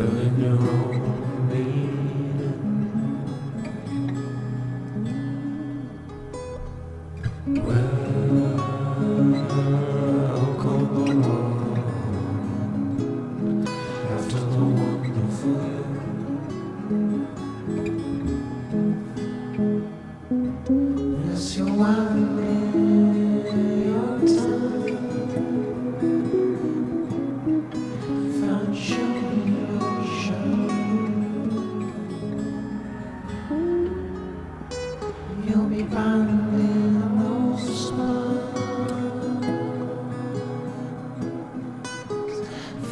filling your own meaning. Come along after the wonderful you. Yes, you're. You'll be those smiles,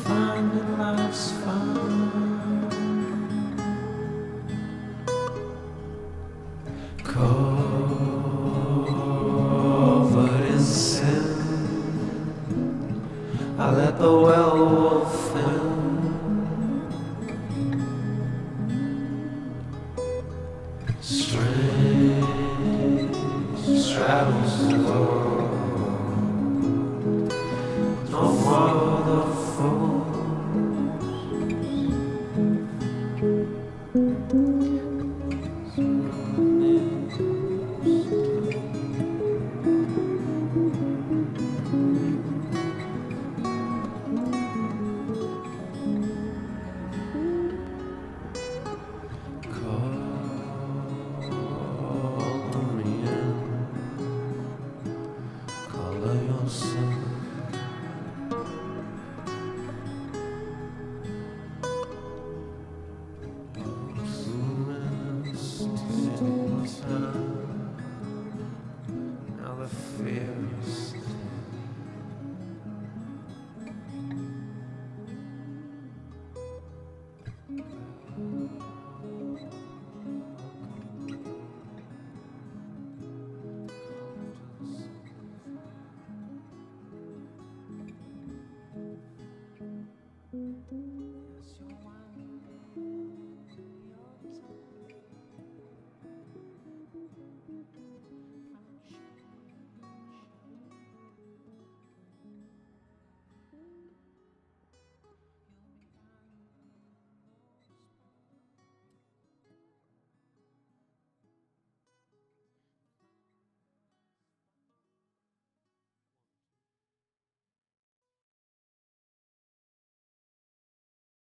finding life's fun. Covered in sin, I let the in. declararmos agora. myself. Now the fear